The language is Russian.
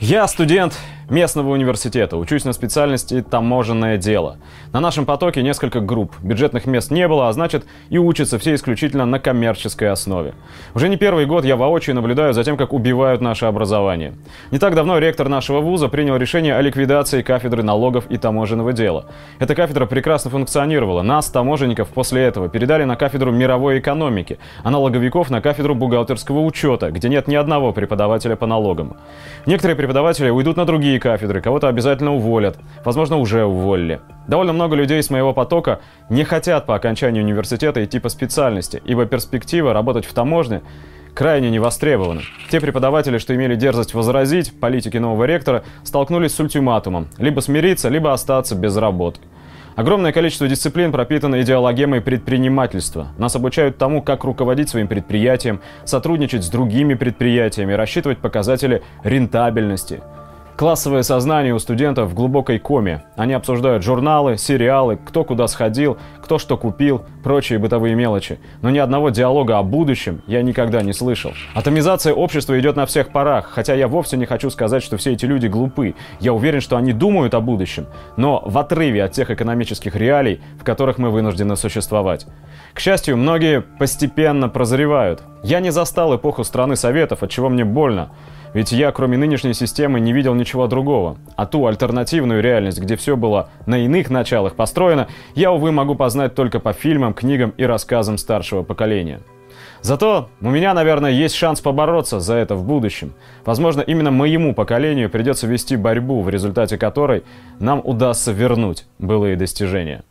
Я студент местного университета, учусь на специальности таможенное дело. На нашем потоке несколько групп, бюджетных мест не было, а значит и учатся все исключительно на коммерческой основе. Уже не первый год я воочию наблюдаю за тем, как убивают наше образование. Не так давно ректор нашего вуза принял решение о ликвидации кафедры налогов и таможенного дела. Эта кафедра прекрасно функционировала. Нас, таможенников, после этого передали на кафедру мировой экономики, а налоговиков на кафедру бухгалтерского учета, где нет ни одного преподавателя по налогам. Некоторые преподаватели уйдут на другие кафедры, кого-то обязательно уволят, возможно, уже уволили. Довольно много людей с моего потока не хотят по окончании университета идти по специальности, ибо перспектива работать в таможне крайне не востребованы. Те преподаватели, что имели дерзость возразить политике нового ректора, столкнулись с ультиматумом – либо смириться, либо остаться без работы. Огромное количество дисциплин пропитано идеологемой предпринимательства. Нас обучают тому, как руководить своим предприятием, сотрудничать с другими предприятиями, рассчитывать показатели рентабельности – Классовое сознание у студентов в глубокой коме. Они обсуждают журналы, сериалы, кто куда сходил, кто что купил, прочие бытовые мелочи. Но ни одного диалога о будущем я никогда не слышал. Атомизация общества идет на всех парах, хотя я вовсе не хочу сказать, что все эти люди глупы. Я уверен, что они думают о будущем, но в отрыве от тех экономических реалий, в которых мы вынуждены существовать. К счастью, многие постепенно прозревают. Я не застал эпоху страны Советов, от чего мне больно. Ведь я, кроме нынешней системы, не видел ничего другого. А ту альтернативную реальность, где все было на иных началах построено, я, увы, могу познать только по фильмам, книгам и рассказам старшего поколения. Зато у меня, наверное, есть шанс побороться за это в будущем. Возможно, именно моему поколению придется вести борьбу, в результате которой нам удастся вернуть былые достижения.